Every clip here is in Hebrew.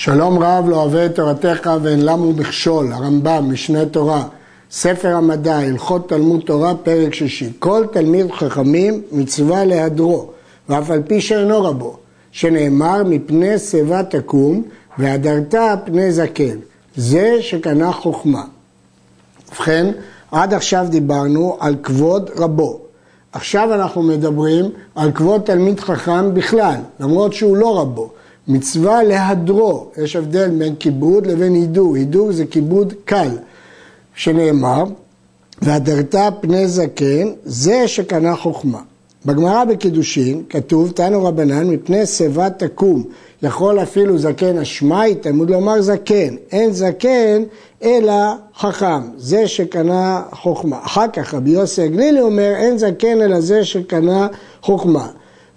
שלום רב לא אוהב את תורתך ואין למו מכשול, הרמב"ם, משנה תורה, ספר המדע, הלכות תלמוד תורה, פרק שישי. כל תלמיד חכמים מצווה להדרו, ואף על פי שאינו רבו, שנאמר מפני שיבה תקום, והדרת פני זקן. זה שקנה חוכמה. ובכן, עד עכשיו דיברנו על כבוד רבו. עכשיו אנחנו מדברים על כבוד תלמיד חכם בכלל, למרות שהוא לא רבו. מצווה להדרו, יש הבדל בין כיבוד לבין הידור, הידור זה כיבוד קל, שנאמר, והדרת פני זקן, זה שקנה חוכמה. בגמרא בקידושין כתוב, תנו רבנן, מפני שיבה תקום, יכול אפילו זקן אשמי, תלמוד לומר זקן, אין זקן אלא חכם, זה שקנה חוכמה. אחר כך רבי יוסי הגלילי אומר, אין זקן אלא זה שקנה חוכמה.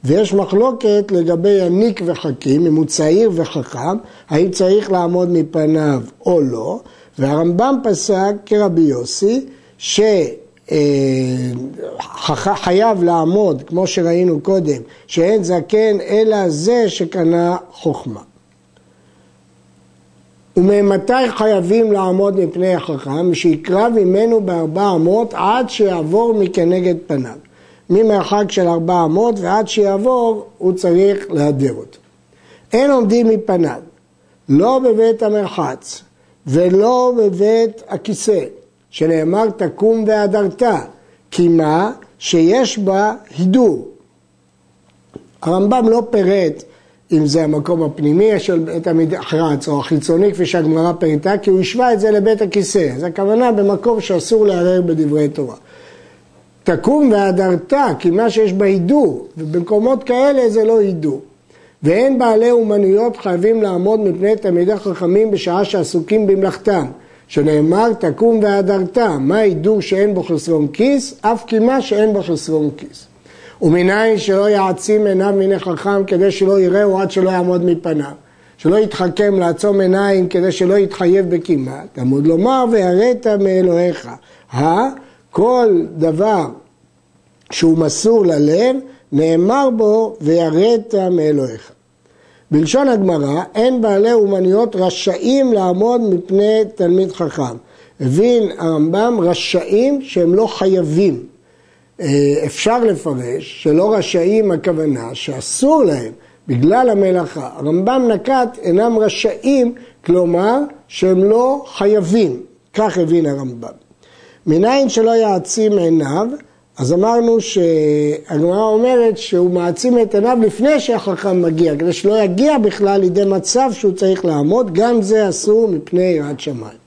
ויש מחלוקת לגבי יניק וחכים, אם הוא צעיר וחכם, האם צריך לעמוד מפניו או לא, והרמב"ם פסק כרבי יוסי, שחייב לעמוד, כמו שראינו קודם, שאין זקן אלא זה שקנה חוכמה. וממתי חייבים לעמוד מפני החכם? שיקרא ממנו בארבע אמות עד שיעבור מכנגד פניו. ממרחק של ארבע אמות ועד שיעבור הוא צריך להדר אותו. אין עומדים מפניו, לא בבית המרחץ ולא בבית הכיסא, שנאמר תקום והדרת, כי מה? שיש בה הידור. הרמב"ם לא פירט אם זה המקום הפנימי של בית המרחץ או החיצוני כפי שהגמרא פירטה, כי הוא השווה את זה לבית הכיסא. אז הכוונה במקום שאסור לערער בדברי תורה. תקום והדרת, כי מה שיש בה הידור, ובמקומות כאלה זה לא הידור. ואין בעלי אומנויות חייבים לעמוד מפני תלמידי חכמים בשעה שעסוקים במלאכתם, שנאמר תקום והדרת, מה הידור שאין בו חסרון כיס, אף כי מה שאין בו חסרון כיס. ומנין שלא יעצים עיניו מיני חכם כדי שלא יראו עד שלא יעמוד מפניו. שלא יתחכם לעצום עיניים כדי שלא יתחייב בקימה, תמוד לומר ויראת מאלוהיך. כל דבר שהוא מסור ללב, נאמר בו ויראת מאלוהיך. בלשון הגמרא, אין בעלי אומנויות רשאים לעמוד מפני תלמיד חכם. הבין הרמב"ם רשאים שהם לא חייבים. אה, אפשר לפרש שלא רשאים הכוונה שאסור להם בגלל המלאכה. הרמב"ם נקט אינם רשאים, כלומר שהם לא חייבים. כך הבין הרמב"ם. מניין שלא יעצים עיניו, אז אמרנו שהגמרא אומרת שהוא מעצים את עיניו לפני שהחכם מגיע, כדי שלא יגיע בכלל לידי מצב שהוא צריך לעמוד, גם זה אסור מפני יראת שמיים.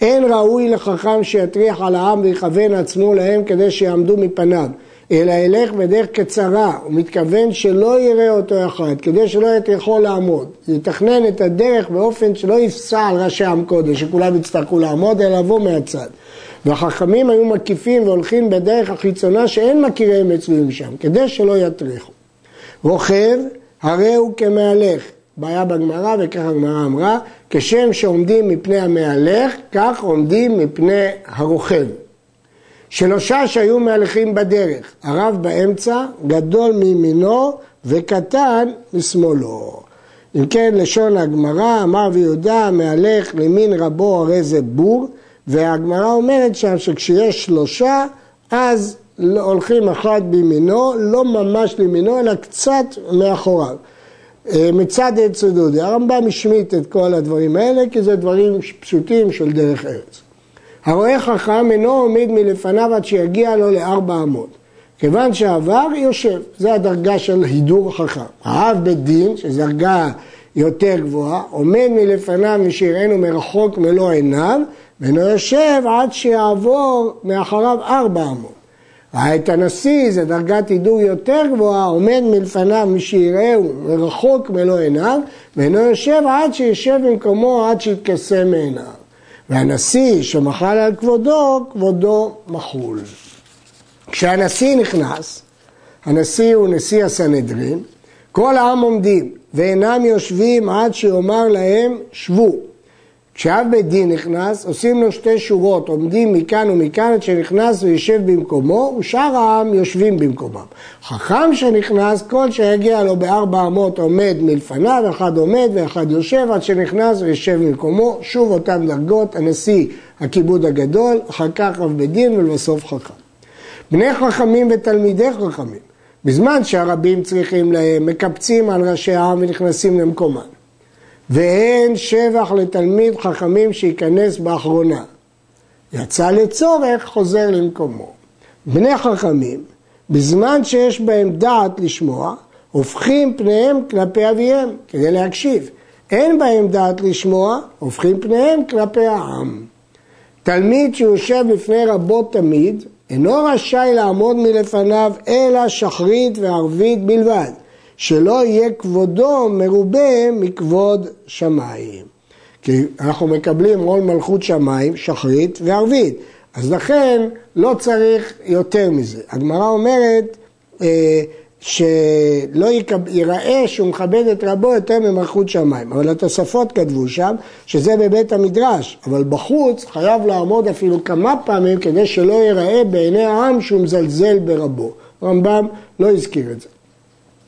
אין ראוי לחכם שיטריח על העם ויכוון עצמו להם כדי שיעמדו מפניו, אלא ילך בדרך קצרה, הוא מתכוון שלא יראה אותו אחד, כדי שלא יטריחו לעמוד. יתכנן את הדרך באופן שלא יפסע על ראשי עם קודש, שכולם יצטרכו לעמוד, אלא לבוא מהצד. והחכמים היו מקיפים והולכים בדרך החיצונה שאין מכיריהם מצויים שם, כדי שלא יטריחו. רוכב, הרי הוא כמהלך. בעיה בגמרא, וכך הגמרא אמרה, כשם שעומדים מפני המהלך, כך עומדים מפני הרוכב. שלושה שהיו מהלכים בדרך, הרב באמצע, גדול מימינו וקטן משמאלו. אם כן, לשון הגמרא, אמר ויהודה, מהלך למין רבו הרי זה בור, והגמרא אומרת שם שכשיש שלושה, אז הולכים אחד בימינו, לא ממש לימינו, אלא קצת מאחוריו. אה, מצד עץ ודודי. הרמב"ם השמיט את כל הדברים האלה, כי זה דברים פשוטים של דרך ארץ. הרואה חכם אינו עומד מלפניו עד שיגיע לו לארבע אמות. כיוון שעבר, יושב. זה הדרגה של הידור חכם. האב בית דין, שזו דרגה יותר גבוהה, עומד מלפניו ושיראנו מרחוק מלוא עיניו, ואינו יושב עד שיעבור מאחריו ארבע אמות. את הנשיא, זו דרגת הידור יותר גבוהה, עומד מלפניו מי שיראהו ורחוק מלוא עיניו, ואינו יושב עד שישב במקומו עד שיתכסה מעיניו. והנשיא שמחל על כבודו, כבודו מחול. כשהנשיא נכנס, הנשיא הוא נשיא הסנהדרין, כל העם עומדים ואינם יושבים עד שיאמר להם שבו. כשאב בית דין נכנס, עושים לו שתי שורות, עומדים מכאן ומכאן עד שנכנס ויושב במקומו, ושאר העם יושבים במקומם. חכם שנכנס, כל שיגיע לו בארבע אמות עומד מלפניו, אחד עומד ואחד יושב, עד שנכנס ויושב במקומו, שוב אותן דרגות, הנשיא הכיבוד הגדול, אחר כך רב בית דין ולבסוף חכם. בני חכמים ותלמידי חכמים, בזמן שהרבים צריכים להם, מקפצים על ראשי העם ונכנסים למקומם. ואין שבח לתלמיד חכמים שייכנס באחרונה. יצא לצורך, חוזר למקומו. בני חכמים, בזמן שיש בהם דעת לשמוע, הופכים פניהם כלפי אביהם כדי להקשיב. אין בהם דעת לשמוע, הופכים פניהם כלפי העם. תלמיד שיושב בפני רבו תמיד, אינו רשאי לעמוד מלפניו אלא שחרית וערבית בלבד. שלא יהיה כבודו מרובה מכבוד שמיים. כי אנחנו מקבלים עול מלכות שמיים, שחרית וערבית. אז לכן לא צריך יותר מזה. הגמרא אומרת אה, שלא ייראה שהוא מכבד את רבו יותר ממלכות שמיים. אבל התוספות כתבו שם שזה בבית המדרש, אבל בחוץ חייב לעמוד אפילו כמה פעמים כדי שלא ייראה בעיני העם שהוא מזלזל ברבו. הרמב"ם לא הזכיר את זה.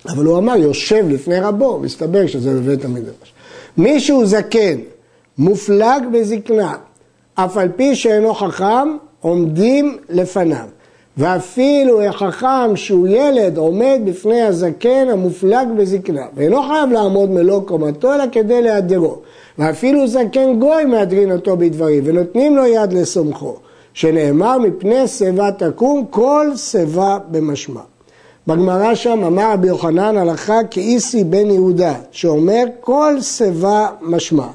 אבל הוא אמר, יושב לפני רבו, מסתבר שזה בבית המדרש. מישהו זקן, מופלג בזקנה, אף על פי שאינו חכם, עומדים לפניו. ואפילו החכם שהוא ילד עומד בפני הזקן המופלג בזקנה, ואינו חייב לעמוד מלוא קומתו, אלא כדי להדרו. ואפילו זקן גוי מהדרין אותו בדברים, ונותנים לו יד לסומכו, שנאמר מפני שיבה תקום כל שיבה במשמע. בגמרא שם אמר רבי יוחנן הלכה כאיסי בן יהודה, שאומר כל שיבה משמע.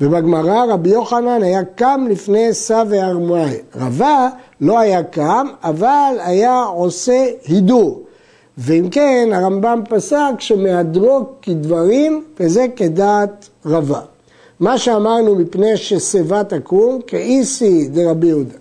ובגמרא רבי יוחנן היה קם לפני סבי ארמואי. רבה לא היה קם, אבל היה עושה הידור. ואם כן, הרמב"ם פסק שמהדרו כדברים, וזה כדעת רבה. מה שאמרנו מפני ששיבה תקום, כאיסי דרבי יהודה.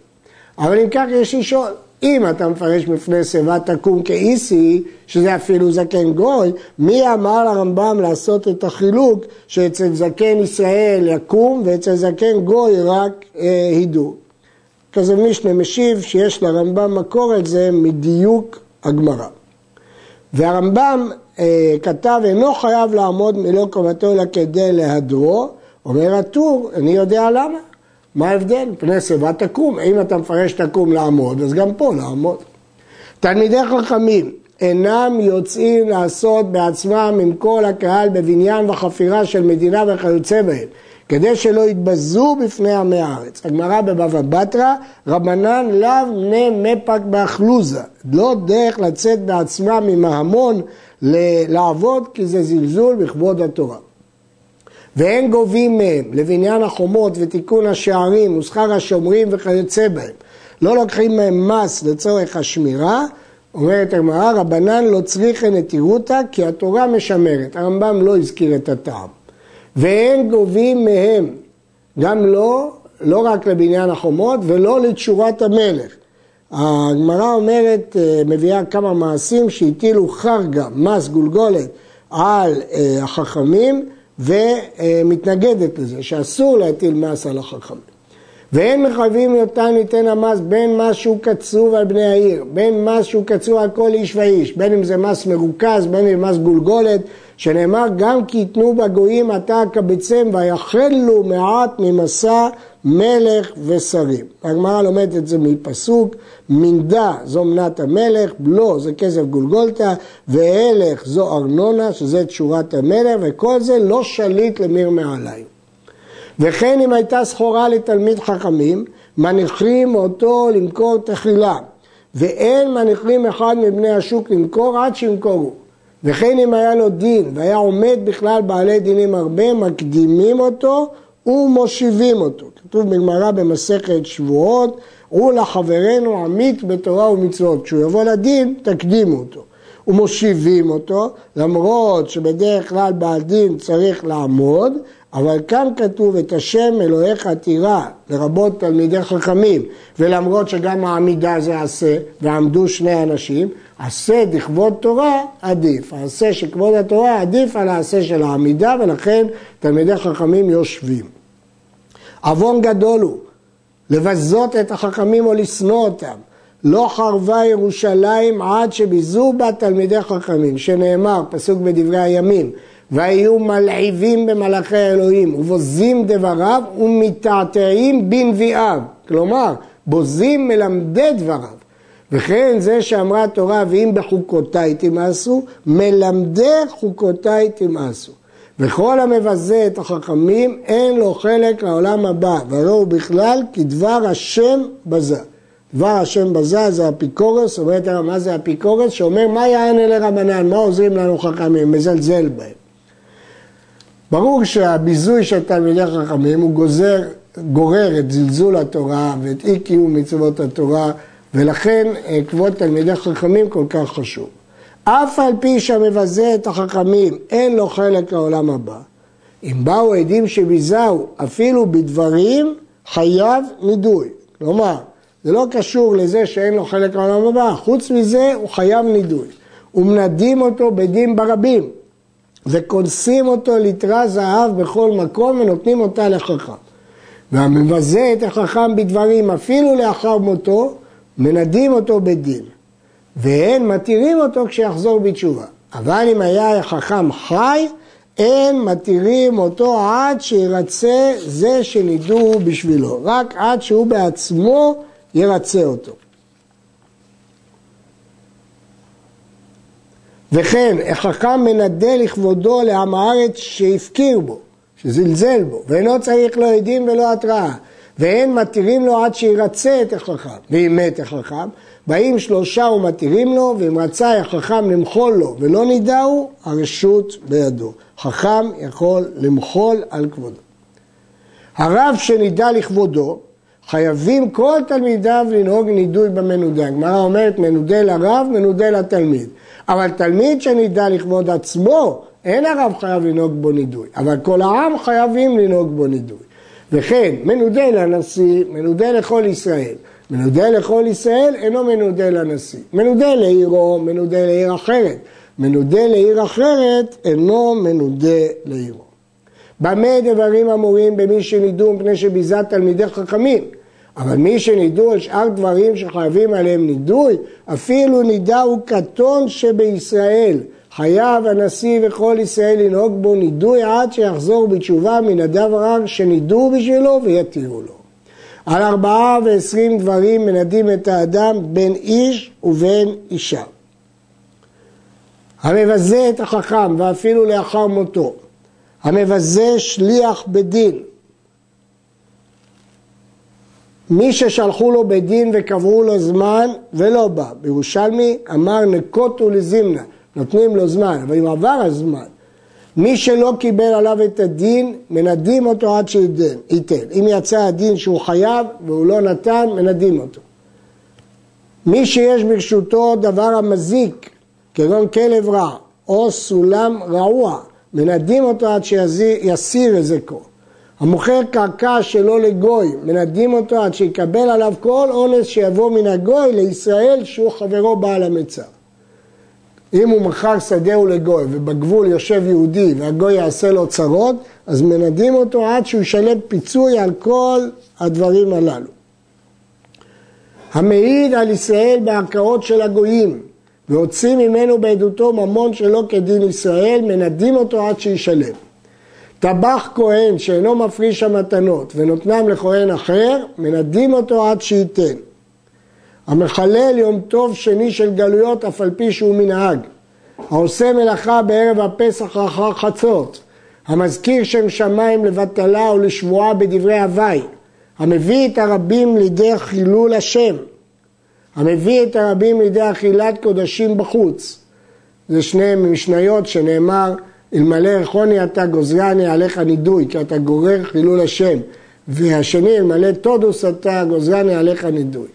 אבל אם כך יש לשאול, אם אתה מפרש בפני שיבה תקום כאיסי, שזה אפילו זקן גוי, מי אמר לרמב"ם לעשות את החילוק שאצל זקן ישראל יקום ואצל זקן גוי רק אה, הידור? כזה מישנה משיב שיש לרמב"ם מקור על זה מדיוק הגמרא. והרמב"ם אה, כתב, אינו חייב לעמוד מלוא קומתו אלא כדי להדרו, אומר הטור, אני יודע למה. מה ההבדל? פני שיבה תקום. אם אתה מפרש תקום לעמוד, אז גם פה לעמוד. תלמידי חכמים אינם יוצאים לעשות בעצמם עם כל הקהל בבניין וחפירה של מדינה וכיוצא בהם, כדי שלא יתבזו בפני עמי הארץ. הגמרא בבבא בתרא, רבנן לאו בני מפק באכלוזה. לא דרך לצאת בעצמם עם ההמון לעבוד, כי זה זלזול בכבוד התורה. ואין גובים מהם לבניין החומות ותיקון השערים ושכר השומרים וכיוצא בהם. לא לוקחים מהם מס לצורך השמירה, אומרת הגמרא, רבנן לא צריכן את כי התורה משמרת. הרמב"ם לא הזכיר את הטעם. ואין גובים מהם, גם לא, לא רק לבניין החומות ולא לתשורת המלך. הגמרא אומרת, אה, מביאה כמה מעשים שהטילו חרגה, מס גולגולת, על אה, החכמים ומתנגדת לזה, שאסור להטיל מס על החכמים. ואין מחייבים אותם ליתן המס בין מס שהוא קצוב על בני העיר, בין מס שהוא קצוב על כל איש ואיש, בין אם זה מס מרוכז, בין אם זה מס גולגולת, שנאמר גם כי יתנו בגויים עתה קבצם ויחלו מעט ממסע מלך ושרים. הגמרא לומדת את זה מפסוק, מנדה זו מנת המלך, בלו זה כסף גולגולתא, והלך זו ארנונה, שזה תשורת המלך, וכל זה לא שליט למיר מעליים. וכן אם הייתה סחורה לתלמיד חכמים, מניחים אותו למכור תחילה, ואין מניחים אחד מבני השוק למכור עד שימכורו. וכן אם היה לו דין והיה עומד בכלל בעלי דינים הרבה, מקדימים אותו ומושיבים אותו. כתוב בגמרא במסכת שבועות, הוא לחברנו עמית בתורה ומצוות. כשהוא יבוא לדין, תקדימו אותו. ומושיבים אותו, למרות שבדרך כלל בעל דין צריך לעמוד, אבל כאן כתוב את השם אלוהיך תירא, לרבות תלמידי חכמים, ולמרות שגם העמידה זה עשה, ועמדו שני אנשים, עשה דכבוד תורה עדיף. העשה של כבוד התורה עדיף על העשה של העמידה, ולכן תלמידי חכמים יושבים. עוון גדול הוא לבזות את החכמים או לשנוא אותם. לא חרבה ירושלים עד שביזו בה תלמידי חכמים, שנאמר, פסוק בדברי הימים, והיו מלעיבים במלאכי האלוהים, ובוזים דבריו ומתעתעים בנביאיו. כלומר, בוזים מלמדי דבריו. וכן זה שאמרה התורה, ואם בחוקותיי תמאסו, מלמדי חוקותיי תמאסו. וכל המבזה את החכמים, אין לו חלק לעולם הבא, ולא הוא בכלל כדבר השם בזה. דבר השם בזה זה אפיקורס, אומרת מה זה אפיקורס? שאומר מה יענה לרבנן, מה עוזרים לנו חכמים, מזלזל בהם. ברור שהביזוי של תלמידי חכמים הוא גוזר, גורר את זלזול התורה ואת אי קיום מצוות התורה ולכן אה, כבוד תלמידי חכמים כל כך חשוב. אף על פי שהמבזה את החכמים אין לו חלק לעולם הבא, אם באו עדים שביזהו אפילו בדברים, חייב נידוי. כלומר, זה לא קשור לזה שאין לו חלק לעולם הבא, חוץ מזה הוא חייב נידוי. ומנדים אותו בדין ברבים, וכונסים אותו לתרע זהב בכל מקום ונותנים אותה לחכם. והמבזה את החכם בדברים אפילו לאחר מותו, מנדים אותו בדין. ואין מתירים אותו כשיחזור בתשובה. אבל אם היה חכם חי, אין מתירים אותו עד שירצה זה שנידו בשבילו, רק עד שהוא בעצמו ירצה אותו. וכן, החכם מנדה לכבודו לעם הארץ שהפקיר בו, שזלזל בו, ואינו צריך לא עדים ולא התראה, ואין מתירים לו עד שירצה את החכם, ואם מת החכם, באים שלושה ומתירים לו, ואם רצה החכם למחול לו ולא נידהו, הרשות בידו. חכם יכול למחול על כבודו. הרב שנידע לכבודו, חייבים כל תלמידיו לנהוג נידוי במנודה. הגמרא אומרת מנודה לרב, מנודה לתלמיד. אבל תלמיד שנידע לכבוד עצמו, אין הרב חייב לנהוג בו נידוי, אבל כל העם חייבים לנהוג בו נידוי. וכן, מנודה לנשיא, מנודה לכל ישראל. מנודה לכל ישראל אינו מנודה לנשיא. מנודה לעירו, מנודה לעיר אחרת. מנודה לעיר אחרת אינו מנודה לעירו. במה דברים אמורים במי שנידו מפני שביזה תלמידי חכמים? אבל מי שנידו על שאר דברים שחייבים עליהם נידוי, אפילו נידה הוא קטון שבישראל. חייב הנשיא וכל ישראל לנהוג בו נידוי עד שיחזור בתשובה מן הדבר שנידו בשבילו ויתירו לו. על ארבעה ועשרים דברים מנדים את האדם בין איש ובין אישה. המבזה את החכם ואפילו לאחר מותו, המבזה שליח בדין, מי ששלחו לו בדין וקבעו לו זמן ולא בא, בירושלמי אמר נקוטו לזימנה, נותנים לו זמן, אבל אם עבר הזמן, מי שלא קיבל עליו את הדין, מנדים אותו עד שייתן. אם יצא הדין שהוא חייב והוא לא נתן, מנדים אותו. מי שיש ברשותו דבר המזיק, כגון כלב רע, או סולם רעוע, מנדים אותו עד שיסיר היזקו. המוכר קרקע שלא לגוי, מנדים אותו עד שיקבל עליו כל אונס שיבוא מן הגוי לישראל שהוא חברו בעל המצר. אם הוא מכר שדהו לגוי ובגבול יושב יהודי והגוי יעשה לו צרות, אז מנדים אותו עד שהוא ישלם פיצוי על כל הדברים הללו. המעיד על ישראל בערכאות של הגויים והוציא ממנו בעדותו ממון שלא כדין ישראל, מנדים אותו עד שישלם. טבח כהן שאינו מפריש המתנות ונותנם לכהן אחר, מנדים אותו עד שייתן. המחלל יום טוב שני של גלויות אף על פי שהוא מנהג. העושה מלאכה בערב הפסח אחר חצות. המזכיר שם שמיים לבטלה ולשבועה בדברי הוואי. המביא את הרבים לידי חילול השם. המביא את הרבים לידי אכילת קודשים בחוץ. זה שני משניות שנאמר אלמלא רחוני אתה גוזרני עליך נידוי כי אתה גורר חילול השם והשני אלמלא תודוס אתה גוזרני עליך נידוי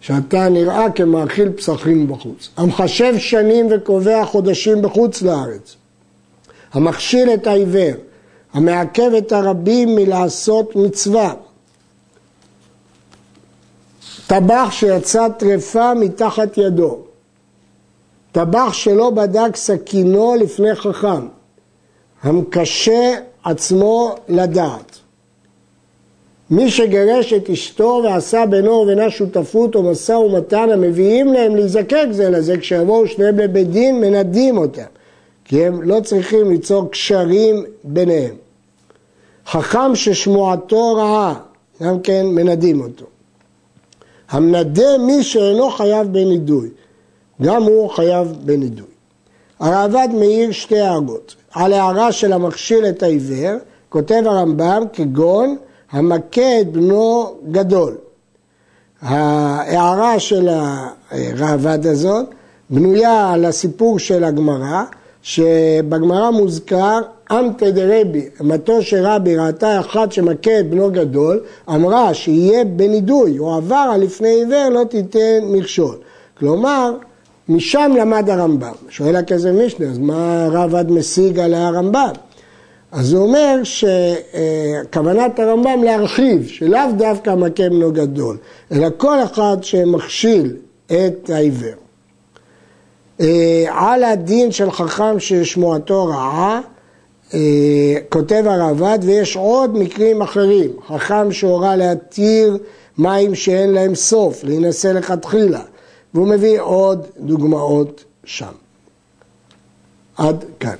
שאתה נראה כמאכיל פסחים בחוץ. המחשב שנים וקובע חודשים בחוץ לארץ. המכשיל את העיוור. המעכב את הרבים מלעשות מצווה. טבח שיצא טרפה מתחת ידו. טבח שלא בדק סכינו לפני חכם. המקשה עצמו לדעת. מי שגרש את אשתו ועשה בינו ובינה שותפות או משא ומתן המביאים להם להיזקק זה לזה, כשיבואו שניהם לבית דין מנדים אותם, כי הם לא צריכים ליצור קשרים ביניהם. חכם ששמועתו רעה, גם כן מנדים אותו. המנדה מי שאינו חייב בנידוי, גם הוא חייב בנידוי. הראב"ד מעיר שתי הערות. על הערה של המכשיל את העיוור, כותב הרמב"ם כגון המכה את בנו גדול. ההערה של הראב"ד הזאת בנויה על הסיפור של הגמרא, שבגמרא מוזכר אמתא דרבי, אמתו של רבי ראתה אחת שמכה את בנו גדול, אמרה שיהיה בנידוי, או עבר על לפני עיוור לא תיתן מכשול. כלומר, משם למד הרמב"ם. שואל הכזה משנה, אז מה הרב משיג על הרמב"ם? אז הוא אומר שכוונת הרמב"ם להרחיב, שלאו דווקא מכה בנו גדול, אלא כל אחד שמכשיל את העיוור. אה, על הדין של חכם ששמועתו רעה, אה, כותב הרב"ד, ויש עוד מקרים אחרים. חכם שהורה להתיר מים שאין להם סוף, להינשא לכתחילה, והוא מביא עוד דוגמאות שם. עד כאן.